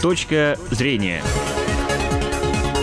Точка зрения.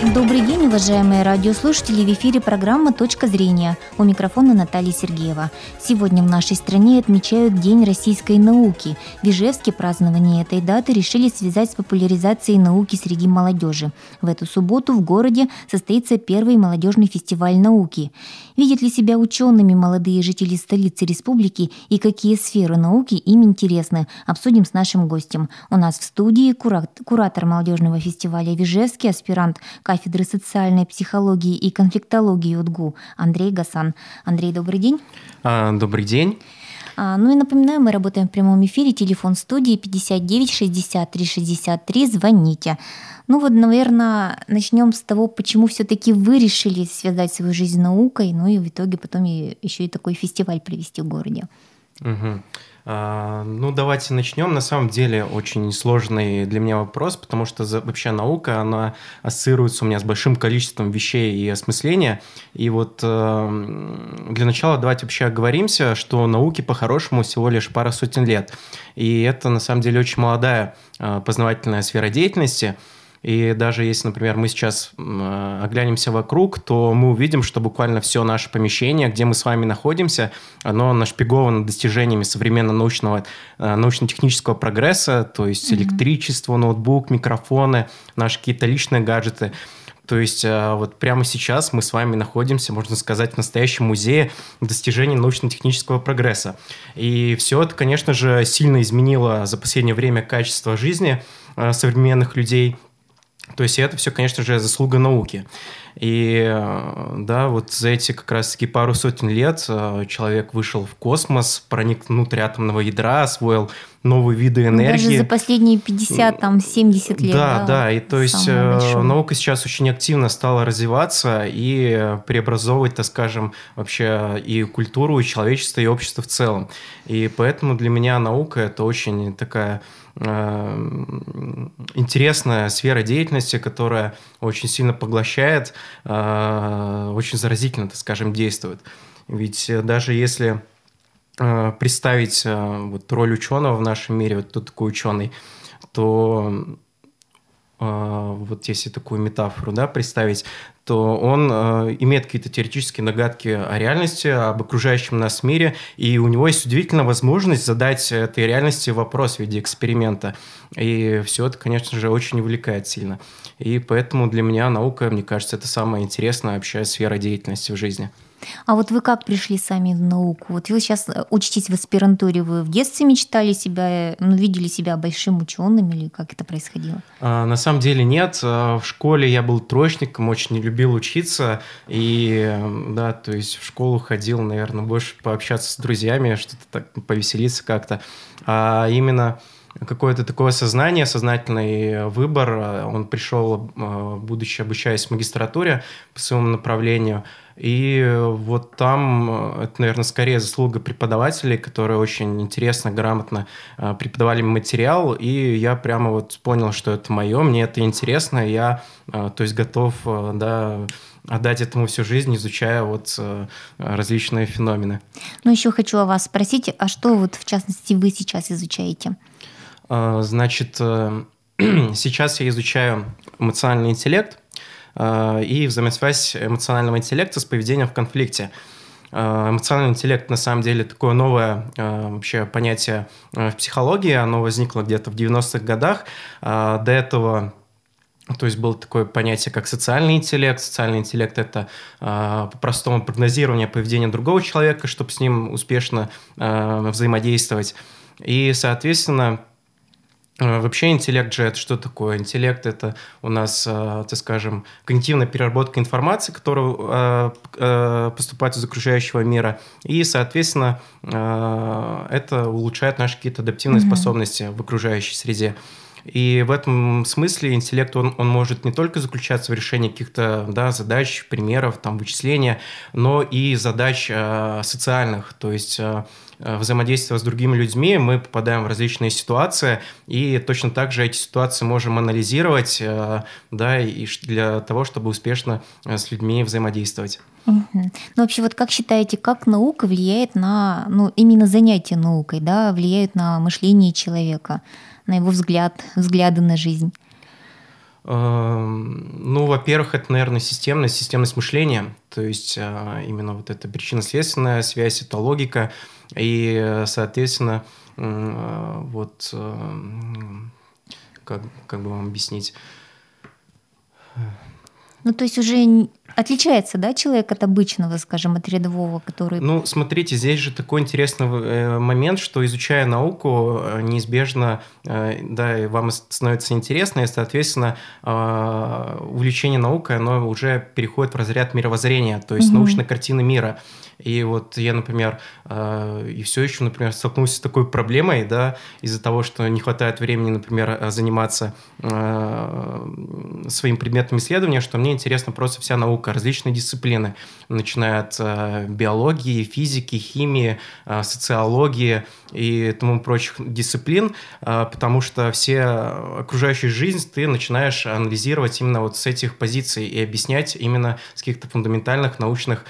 Добрый день, уважаемые радиослушатели. В эфире программа «Точка зрения». У микрофона Наталья Сергеева. Сегодня в нашей стране отмечают День российской науки. В Ижевске празднование этой даты решили связать с популяризацией науки среди молодежи. В эту субботу в городе состоится первый молодежный фестиваль науки. Видят ли себя учеными молодые жители столицы республики и какие сферы науки им интересны, обсудим с нашим гостем. У нас в студии куратор молодежного фестиваля в Ижевске, аспирант кафедры социальной психологии и конфликтологии УДГУ Андрей Гасан. Андрей, добрый день. А, добрый день. А, ну и напоминаю, мы работаем в прямом эфире, телефон студии 59 63 63, звоните. Ну вот, наверное, начнем с того, почему все-таки вы решили связать свою жизнь с наукой, ну и в итоге потом еще и такой фестиваль провести в городе. Угу. А, ну, давайте начнем. На самом деле очень сложный для меня вопрос, потому что вообще наука, она ассоциируется у меня с большим количеством вещей и осмысления. И вот э, для начала давайте вообще оговоримся, что науке по-хорошему всего лишь пара сотен лет. И это на самом деле очень молодая э, познавательная сфера деятельности – и даже если, например, мы сейчас э, оглянемся вокруг, то мы увидим, что буквально все наше помещение, где мы с вами находимся, оно нашпиговано достижениями современного научного, э, научно-технического прогресса, то есть mm-hmm. электричество, ноутбук, микрофоны, наши какие-то личные гаджеты. То есть э, вот прямо сейчас мы с вами находимся, можно сказать, в настоящем музее достижений научно-технического прогресса. И все это, конечно же, сильно изменило за последнее время качество жизни современных людей – то есть это все, конечно же, заслуга науки. И э, да, вот за эти как раз-таки пару сотен лет э, человек вышел в космос, проник внутрь атомного ядра, освоил новые виды ну, энергии. Даже за последние 50, там, 70 лет. Да, да, да. и то есть э, наука сейчас очень активно стала развиваться и преобразовывать, так скажем, вообще и культуру, и человечество, и общество в целом. И поэтому для меня наука – это очень такая интересная сфера деятельности, которая очень сильно поглощает, э, очень заразительно, так скажем, действует. Ведь даже если э, представить э, вот роль ученого в нашем мире, вот кто такой ученый, то вот если такую метафору да, представить, то он э, имеет какие-то теоретические догадки о реальности, об окружающем нас мире, и у него есть удивительная возможность задать этой реальности вопрос в виде эксперимента. И все это, конечно же, очень увлекает сильно. И поэтому для меня наука, мне кажется, это самая интересная вообще сфера деятельности в жизни. А вот вы как пришли сами в науку? Вот вы сейчас э, учитесь в аспирантуре, вы в детстве мечтали себя, ну, видели себя большим ученым или как это происходило? А, на самом деле нет. А, в школе я был троечником, очень не любил учиться. И, да, то есть в школу ходил, наверное, больше пообщаться с друзьями, что-то так повеселиться как-то. А именно какое-то такое сознание, сознательный выбор. Он пришел, а, будучи обучаясь в магистратуре по своему направлению. И вот там это, наверное, скорее заслуга преподавателей, которые очень интересно, грамотно а, преподавали материал. И я прямо вот понял, что это мое, мне это интересно. Я, то есть, готов, да, отдать этому всю жизнь, изучая вот различные феномены. Ну, еще хочу о вас спросить, а что вот в частности вы сейчас изучаете? Значит, э, сейчас я изучаю эмоциональный интеллект э, и взаимосвязь эмоционального интеллекта с поведением в конфликте. Э, эмоциональный интеллект на самом деле такое новое вообще понятие в психологии. Оно возникло где-то в 90-х годах. До этого то есть было такое понятие, как социальный интеллект. Социальный интеллект – это по-простому прогнозирование поведения другого человека, чтобы с ним успешно взаимодействовать. И, соответственно, Э, вообще интеллект же это что такое? Интеллект это у нас, э, так скажем, когнитивная переработка информации, которая э, поступает из окружающего мира. И, соответственно, это улучшает наши какие-то адаптивные mm-hmm. способности в окружающей среде. И в этом смысле интеллект, он, он может не только заключаться в решении каких-то да, задач, примеров, там, вычисления, но и задач э, социальных. То есть э, взаимодействуя с другими людьми, мы попадаем в различные ситуации, и точно так же эти ситуации можем анализировать, да, и для того, чтобы успешно с людьми взаимодействовать. Угу. Ну, вообще, вот как считаете, как наука влияет на, ну, именно занятие наукой, да, влияет на мышление человека, на его взгляд, взгляды на жизнь? Эм, ну, во-первых, это, наверное, системность, системность мышления, то есть э, именно вот эта причинно-следственная связь, это логика, и, соответственно, э, вот э, как, как бы вам объяснить? Ну, то есть уже отличается, да, человек от обычного, скажем, от рядового, который... Ну, смотрите, здесь же такой интересный э, момент, что изучая науку, э, неизбежно, э, да, вам становится интересно, и, соответственно, увлечение наукой, оно уже переходит в разряд мировоззрения, то есть угу. научной картины мира. И вот я, например, и все еще, например, столкнулся с такой проблемой, да, из-за того, что не хватает времени, например, заниматься своим предметом исследования, что мне интересна просто вся наука, различные дисциплины, начиная от биологии, физики, химии, социологии и тому прочих дисциплин, потому что все окружающую жизнь ты начинаешь анализировать именно вот с этих позиций и объяснять именно с каких-то фундаментальных научных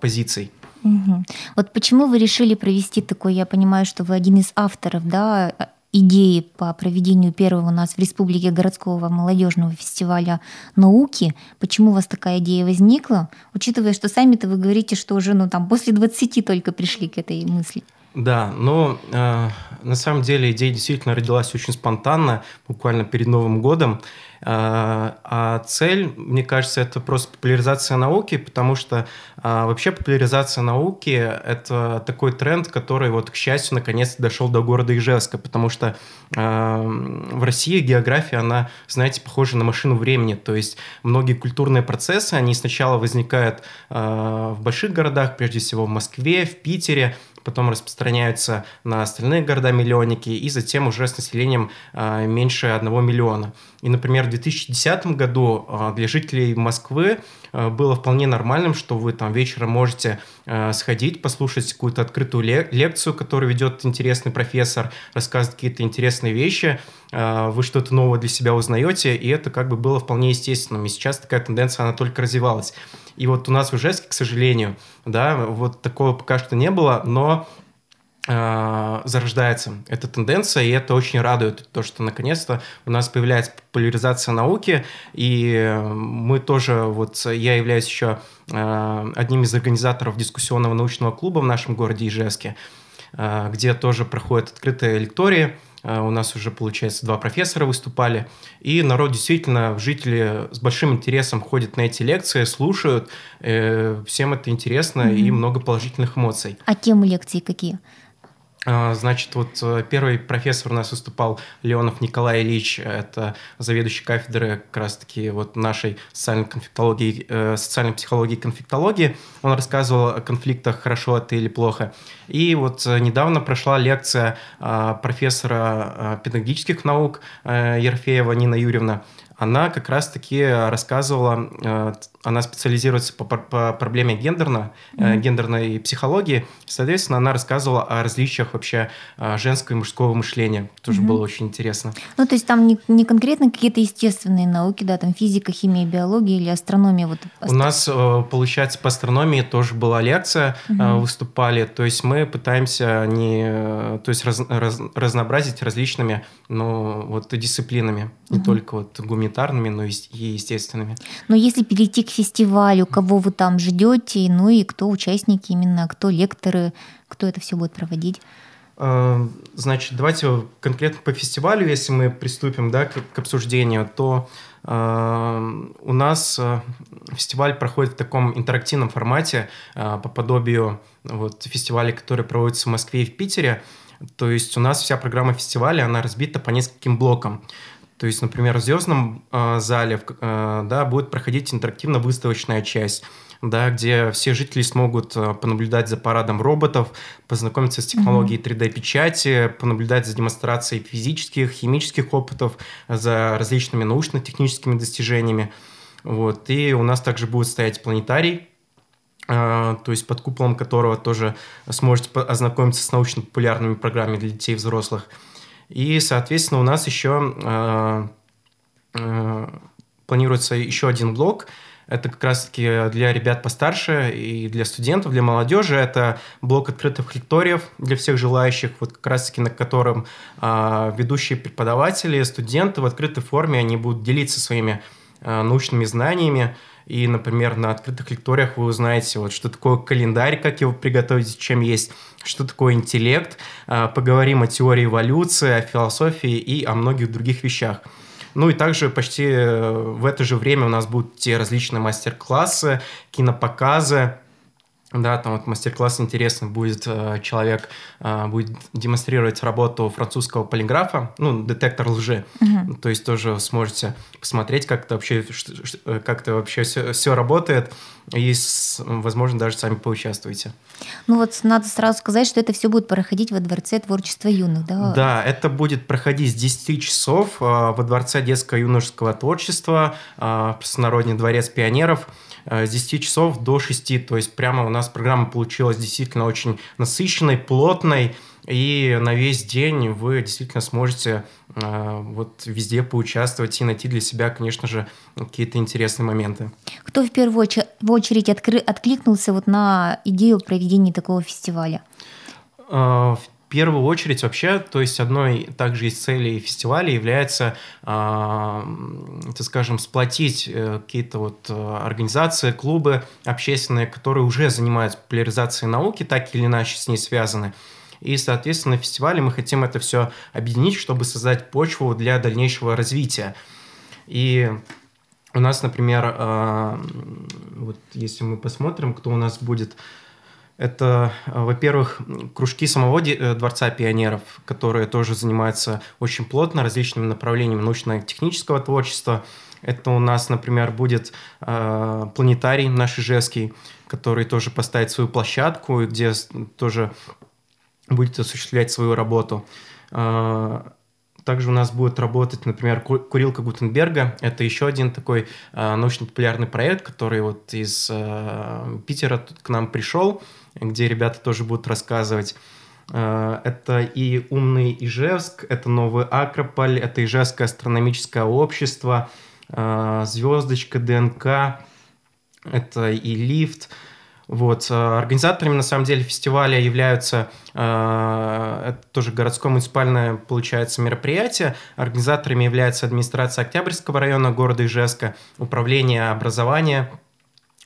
позиций. Угу. Вот почему вы решили провести такой, я понимаю, что вы один из авторов, да, идеи по проведению первого у нас в Республике городского молодежного фестиваля науки. Почему у вас такая идея возникла, учитывая, что сами-то вы говорите, что уже ну, там, после 20 только пришли к этой мысли? Да, но э, на самом деле идея действительно родилась очень спонтанно, буквально перед Новым годом. Э, а цель, мне кажется, это просто популяризация науки, потому что э, вообще популяризация науки – это такой тренд, который, вот, к счастью, наконец-то дошел до города Ижевска, потому что э, в России география, она, знаете, похожа на машину времени, то есть многие культурные процессы, они сначала возникают в больших городах, прежде всего в Москве, в Питере, потом распространяются на остальные города-миллионники, и затем уже с населением а, меньше 1 миллиона. И, например, в 2010 году а, для жителей Москвы а, было вполне нормальным, что вы там вечером можете сходить, послушать какую-то открытую лекцию, которую ведет интересный профессор, рассказывает какие-то интересные вещи, вы что-то новое для себя узнаете, и это как бы было вполне естественным. И сейчас такая тенденция, она только развивалась. И вот у нас в Ижевске, к сожалению, да, вот такого пока что не было, но зарождается эта тенденция, и это очень радует, то, что наконец-то у нас появляется популяризация науки, и мы тоже, вот я являюсь еще э, одним из организаторов дискуссионного научного клуба в нашем городе Ижевске, э, где тоже проходят открытые лектории, у нас уже, получается, два профессора выступали. И народ действительно, жители с большим интересом ходят на эти лекции, слушают. Э, всем это интересно mm-hmm. и много положительных эмоций. А темы лекций какие? А, значит, вот э, первый профессор у нас выступал Леонов Николай Ильич, это заведующий кафедры как раз-таки вот нашей социальной конфликтологии, э, социальной психологии и конфликтологии. Он рассказывал о конфликтах, хорошо это или плохо. И вот э, недавно прошла лекция профессора педагогических наук Ерфеева Нина Юрьевна она как раз-таки рассказывала, она специализируется по, по проблеме гендерно, mm-hmm. гендерной психологии, соответственно, она рассказывала о различиях вообще э, женского и мужского мышления. Тоже mm-hmm. было очень интересно. Ну, то есть там не, не конкретно какие-то естественные науки, да, там физика, химия, биология или астрономия? Вот, астро... У нас, получается, по астрономии тоже была лекция, mm-hmm. выступали, то есть мы пытаемся не, то есть раз, раз, разнообразить различными, ну, вот дисциплинами, не mm-hmm. только вот гуманитарными но и естественными. Но если перейти к фестивалю, кого вы там ждете, ну и кто участники именно, кто лекторы, кто это все будет проводить? А, значит, давайте конкретно по фестивалю, если мы приступим да, к, к обсуждению, то э, у нас э, фестиваль проходит в таком интерактивном формате по подобию вот, фестиваля, который проводится в Москве и в Питере. То есть у нас вся программа фестиваля, она разбита по нескольким блокам. То есть, например, в звездном э, зале э, да, будет проходить интерактивно-выставочная часть, да, где все жители смогут э, понаблюдать за парадом роботов, познакомиться с технологией 3D-печати, понаблюдать за демонстрацией физических, химических опытов, за различными научно-техническими достижениями. Вот. И у нас также будет стоять планетарий, то есть под куполом которого тоже сможете ознакомиться с научно-популярными программами для детей и взрослых. И, соответственно, у нас еще планируется еще один блок – это как раз-таки для ребят постарше и для студентов, для молодежи. Это блок открытых лекториев для всех желающих, вот как раз-таки на котором э, ведущие преподаватели, студенты в открытой форме, они будут делиться своими э, научными знаниями. И, например, на открытых лекториях вы узнаете, вот, что такое календарь, как его приготовить, чем есть, что такое интеллект. Э, поговорим о теории эволюции, о философии и о многих других вещах. Ну и также почти э, в это же время у нас будут те различные мастер-классы, кинопоказы, да, там вот мастер-класс интересный будет, э, человек э, будет демонстрировать работу французского полиграфа, ну, детектор лжи, угу. то есть тоже сможете посмотреть, как это вообще, как это вообще все, все работает, и, возможно, даже сами поучаствуете. Ну вот надо сразу сказать, что это все будет проходить во Дворце творчества юных, да? Да, это будет проходить с 10 часов э, во Дворце детско-юношеского творчества, Простонародный дворец пионеров – Э, с 10 часов до 6. То есть прямо у нас программа получилась действительно очень насыщенной, плотной. И на весь день вы действительно сможете э, вот везде поучаствовать и найти для себя, конечно же, какие-то интересные моменты. Кто в первую очередь откры- откликнулся вот на идею проведения такого фестиваля? Э, первую очередь вообще, то есть одной также из целей фестиваля является, э, так скажем, сплотить э, какие-то вот э, организации, клубы общественные, которые уже занимаются популяризацией науки, так или иначе с ней связаны. И, соответственно, на фестивале мы хотим это все объединить, чтобы создать почву для дальнейшего развития. И у нас, например, э, вот если мы посмотрим, кто у нас будет это, э, во-первых, кружки самого э, Дворца пионеров, которые тоже занимаются очень плотно различными направлениями научно-технического творчества. Это у нас, например, будет э, планетарий наш Ижевский, который тоже поставит свою площадку, где тоже будет осуществлять свою работу. Э, также у нас будет работать, например, курилка Гутенберга. Это еще один такой э, научно-популярный проект, который вот из э, Питера к нам пришел где ребята тоже будут рассказывать. Э, это и «Умный Ижевск», это «Новый Акрополь», это Ижевское астрономическое общество, э, «Звездочка», «ДНК», это и «Лифт». Вот. Э, организаторами, на самом деле, фестиваля являются, это тоже городское муниципальное, получается, мероприятие. Организаторами является администрация Октябрьского района города Ижевска, управление образования –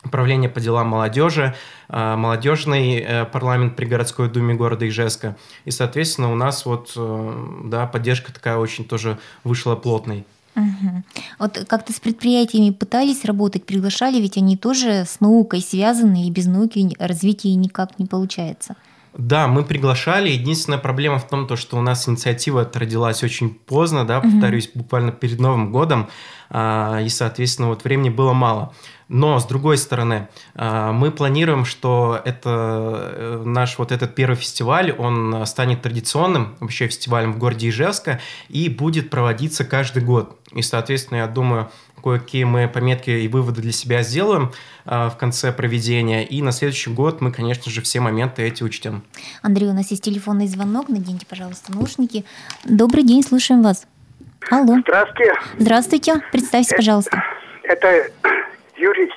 Управление по делам молодежи, а, молодежный э, парламент при городской думе города Ижевска. И, соответственно, у нас вот, э, да, поддержка такая очень тоже вышла плотной. Угу. Вот как-то с предприятиями пытались работать, приглашали, ведь они тоже с наукой связаны, и без науки развития никак не получается. Да, мы приглашали. Единственная проблема в том, то, что у нас инициатива родилась очень поздно, да, повторюсь, буквально перед Новым годом, а, и, соответственно, вот времени было мало. Но, с другой стороны, а, мы планируем, что это э, наш вот этот первый фестиваль, он станет традиционным вообще фестивалем в городе Ижевска и будет проводиться каждый год. И, соответственно, я думаю, кое-какие мы пометки и выводы для себя сделаем а, в конце проведения. И на следующий год мы, конечно же, все моменты эти учтем. Андрей, у нас есть телефонный звонок. Наденьте, пожалуйста, наушники. Добрый день, слушаем вас. Алло. Здравствуйте. Здравствуйте. Представьтесь, э, пожалуйста. Это Юрий,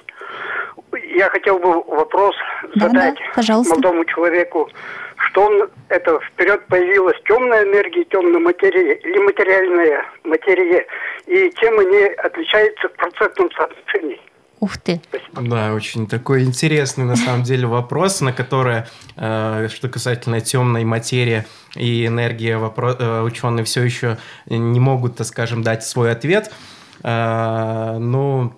я хотел бы вопрос да, задать да, пожалуйста. молодому человеку, что он это вперед появилась темная энергия, темная материя или материальная материя, и чем они отличаются в процентном соотношении. Ух ты. Да, очень такой интересный на самом деле вопрос, на который, э, что касательно темной материи и энергии, вопрос, э, ученые все еще не могут, так скажем, дать свой ответ. Э, ну,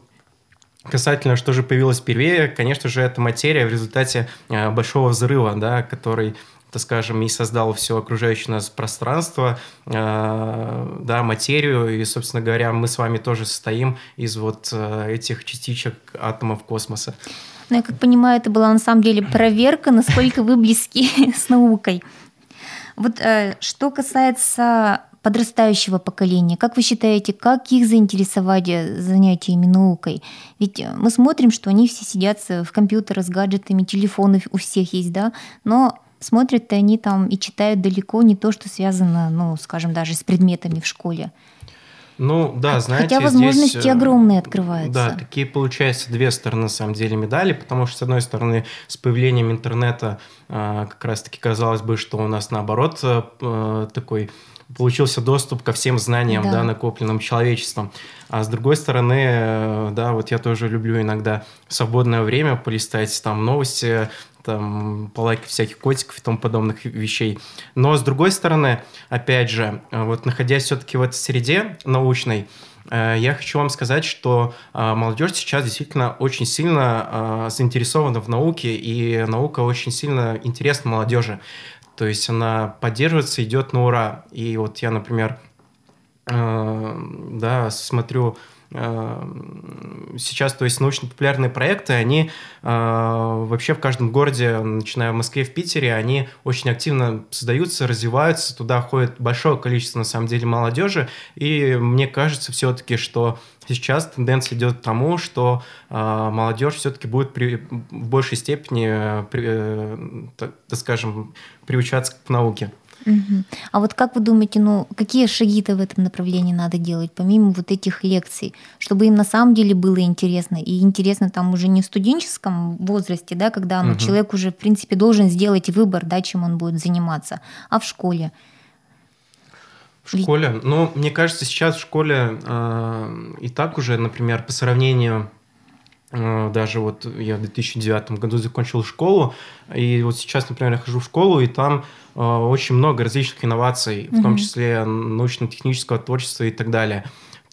Касательно, что же появилось впервые, конечно же, это материя в результате э, большого взрыва, да, который так скажем, и создал все окружающее нас пространство, э, да, материю, и, собственно говоря, мы с вами тоже состоим из вот э, этих частичек атомов космоса. Ну, я как понимаю, это была на самом деле проверка, насколько вы близки с наукой. Вот что касается подрастающего поколения. Как вы считаете, как их заинтересовать занятиями наукой? Ведь мы смотрим, что они все сидят в компьютерах с гаджетами, телефоны у всех есть, да, но смотрят они там и читают далеко не то, что связано, ну, скажем, даже с предметами в школе. Ну, да, знаете, Хотя возможности здесь, огромные открываются. Да, такие, получается, две стороны, на самом деле, медали, потому что, с одной стороны, с появлением интернета как раз-таки казалось бы, что у нас, наоборот, такой получился доступ ко всем знаниям, да. да, накопленным человечеством. А с другой стороны, э, да, вот я тоже люблю иногда свободное время полистать там новости, там, полайкать всяких котиков и тому подобных вещей. Но с другой стороны, опять же, э, вот находясь все-таки в этой среде научной, э, я хочу вам сказать, что молодежь сейчас действительно очень сильно заинтересована в науке, и наука очень сильно интересна молодежи. То есть она поддерживается, идет на ура. И вот я, например, э, да, смотрю сейчас, то есть научно-популярные проекты, они э, вообще в каждом городе, начиная в Москве, в Питере, они очень активно создаются, развиваются, туда ходит большое количество, на самом деле, молодежи, и мне кажется все-таки, что сейчас тенденция идет к тому, что э, молодежь все-таки будет при, в большей степени, э, так скажем, приучаться к науке. Угу. А вот как вы думаете, ну какие шаги-то в этом направлении надо делать, помимо вот этих лекций, чтобы им на самом деле было интересно? И интересно там уже не в студенческом возрасте, да, когда ну, угу. человек уже, в принципе, должен сделать выбор, да, чем он будет заниматься, а в школе. В школе? Ну, мне кажется, сейчас в школе э, и так уже, например, по сравнению даже вот я в 2009 году закончил школу, и вот сейчас, например, я хожу в школу, и там Э, очень много различных инноваций, в том числе научно-технического творчества и так далее.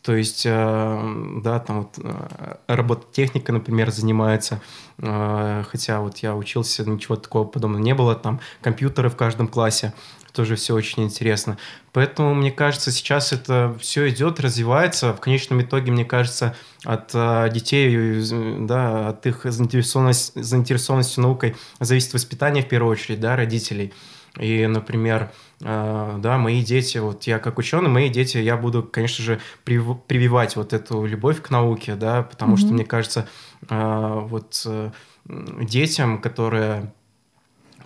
То есть, э, да, там вот э, робототехника, например, занимается, хотя вот я учился, ничего такого подобного не было, там компьютеры в каждом классе, тоже все очень интересно. Поэтому, мне кажется, сейчас это все идет, развивается. В конечном итоге, мне кажется, от детей, да, от их заинтересованности, заинтересованности наукой зависит воспитание в первую очередь, да, родителей. И, например, э, да, мои дети, вот я как ученый, мои дети, я буду, конечно же, прививать вот эту любовь к науке, да, потому mm-hmm. что, мне кажется, э, вот э, детям, которые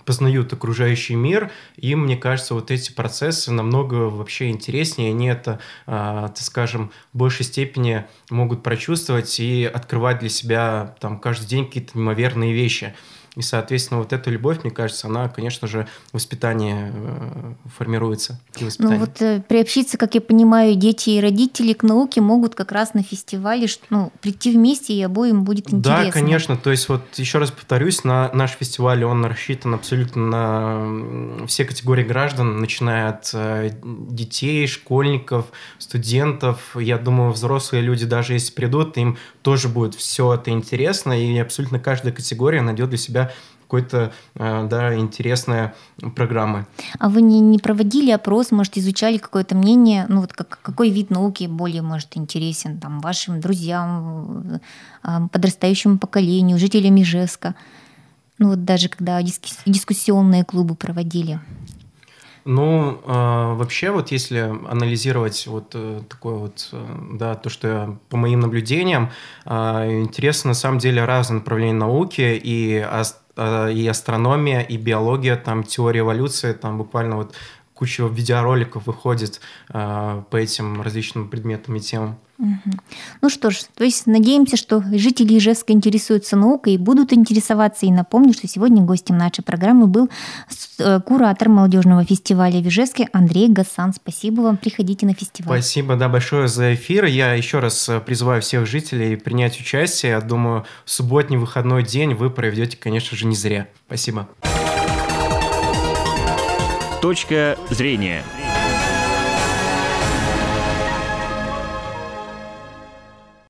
познают окружающий мир, им, мне кажется, вот эти процессы намного вообще интереснее, они это, так скажем, в большей степени могут прочувствовать и открывать для себя там каждый день какие-то неимоверные вещи. И, соответственно, вот эта любовь, мне кажется, она, конечно же, воспитание э, формируется. Ну вот э, приобщиться, как я понимаю, дети и родители к науке могут как раз на фестивале ну, прийти вместе, и обоим будет интересно. Да, конечно. То есть вот еще раз повторюсь, на наш фестиваль он рассчитан абсолютно на все категории граждан, начиная от э, детей, школьников, студентов. Я думаю, взрослые люди, даже если придут, им тоже будет все это интересно, и абсолютно каждая категория найдет для себя какой-то, э, да, интересная программы. А вы не, не проводили опрос, может, изучали какое-то мнение, ну вот как, какой вид науки более, может, интересен там вашим друзьям, э, подрастающему поколению, жителям Ижевска? Ну вот даже когда дискуссионные клубы проводили. Ну, э, вообще, вот если анализировать вот э, такое вот, э, да, то, что я, по моим наблюдениям, э, интересно на самом деле разные направления науки, и, э, и астрономия, и биология, там теория эволюции, там буквально вот куча видеороликов выходит э, по этим различным предметам и темам. Угу. Ну что ж, то есть надеемся, что жители Ижевска интересуются наукой и будут интересоваться. И напомню, что сегодня гостем нашей программы был э, куратор молодежного фестиваля в Ижевске Андрей Гасан. Спасибо вам, приходите на фестиваль. Спасибо, да, большое за эфир. Я еще раз э, призываю всех жителей принять участие. Я думаю, субботний выходной день вы проведете, конечно же, не зря. Спасибо. Точка зрения.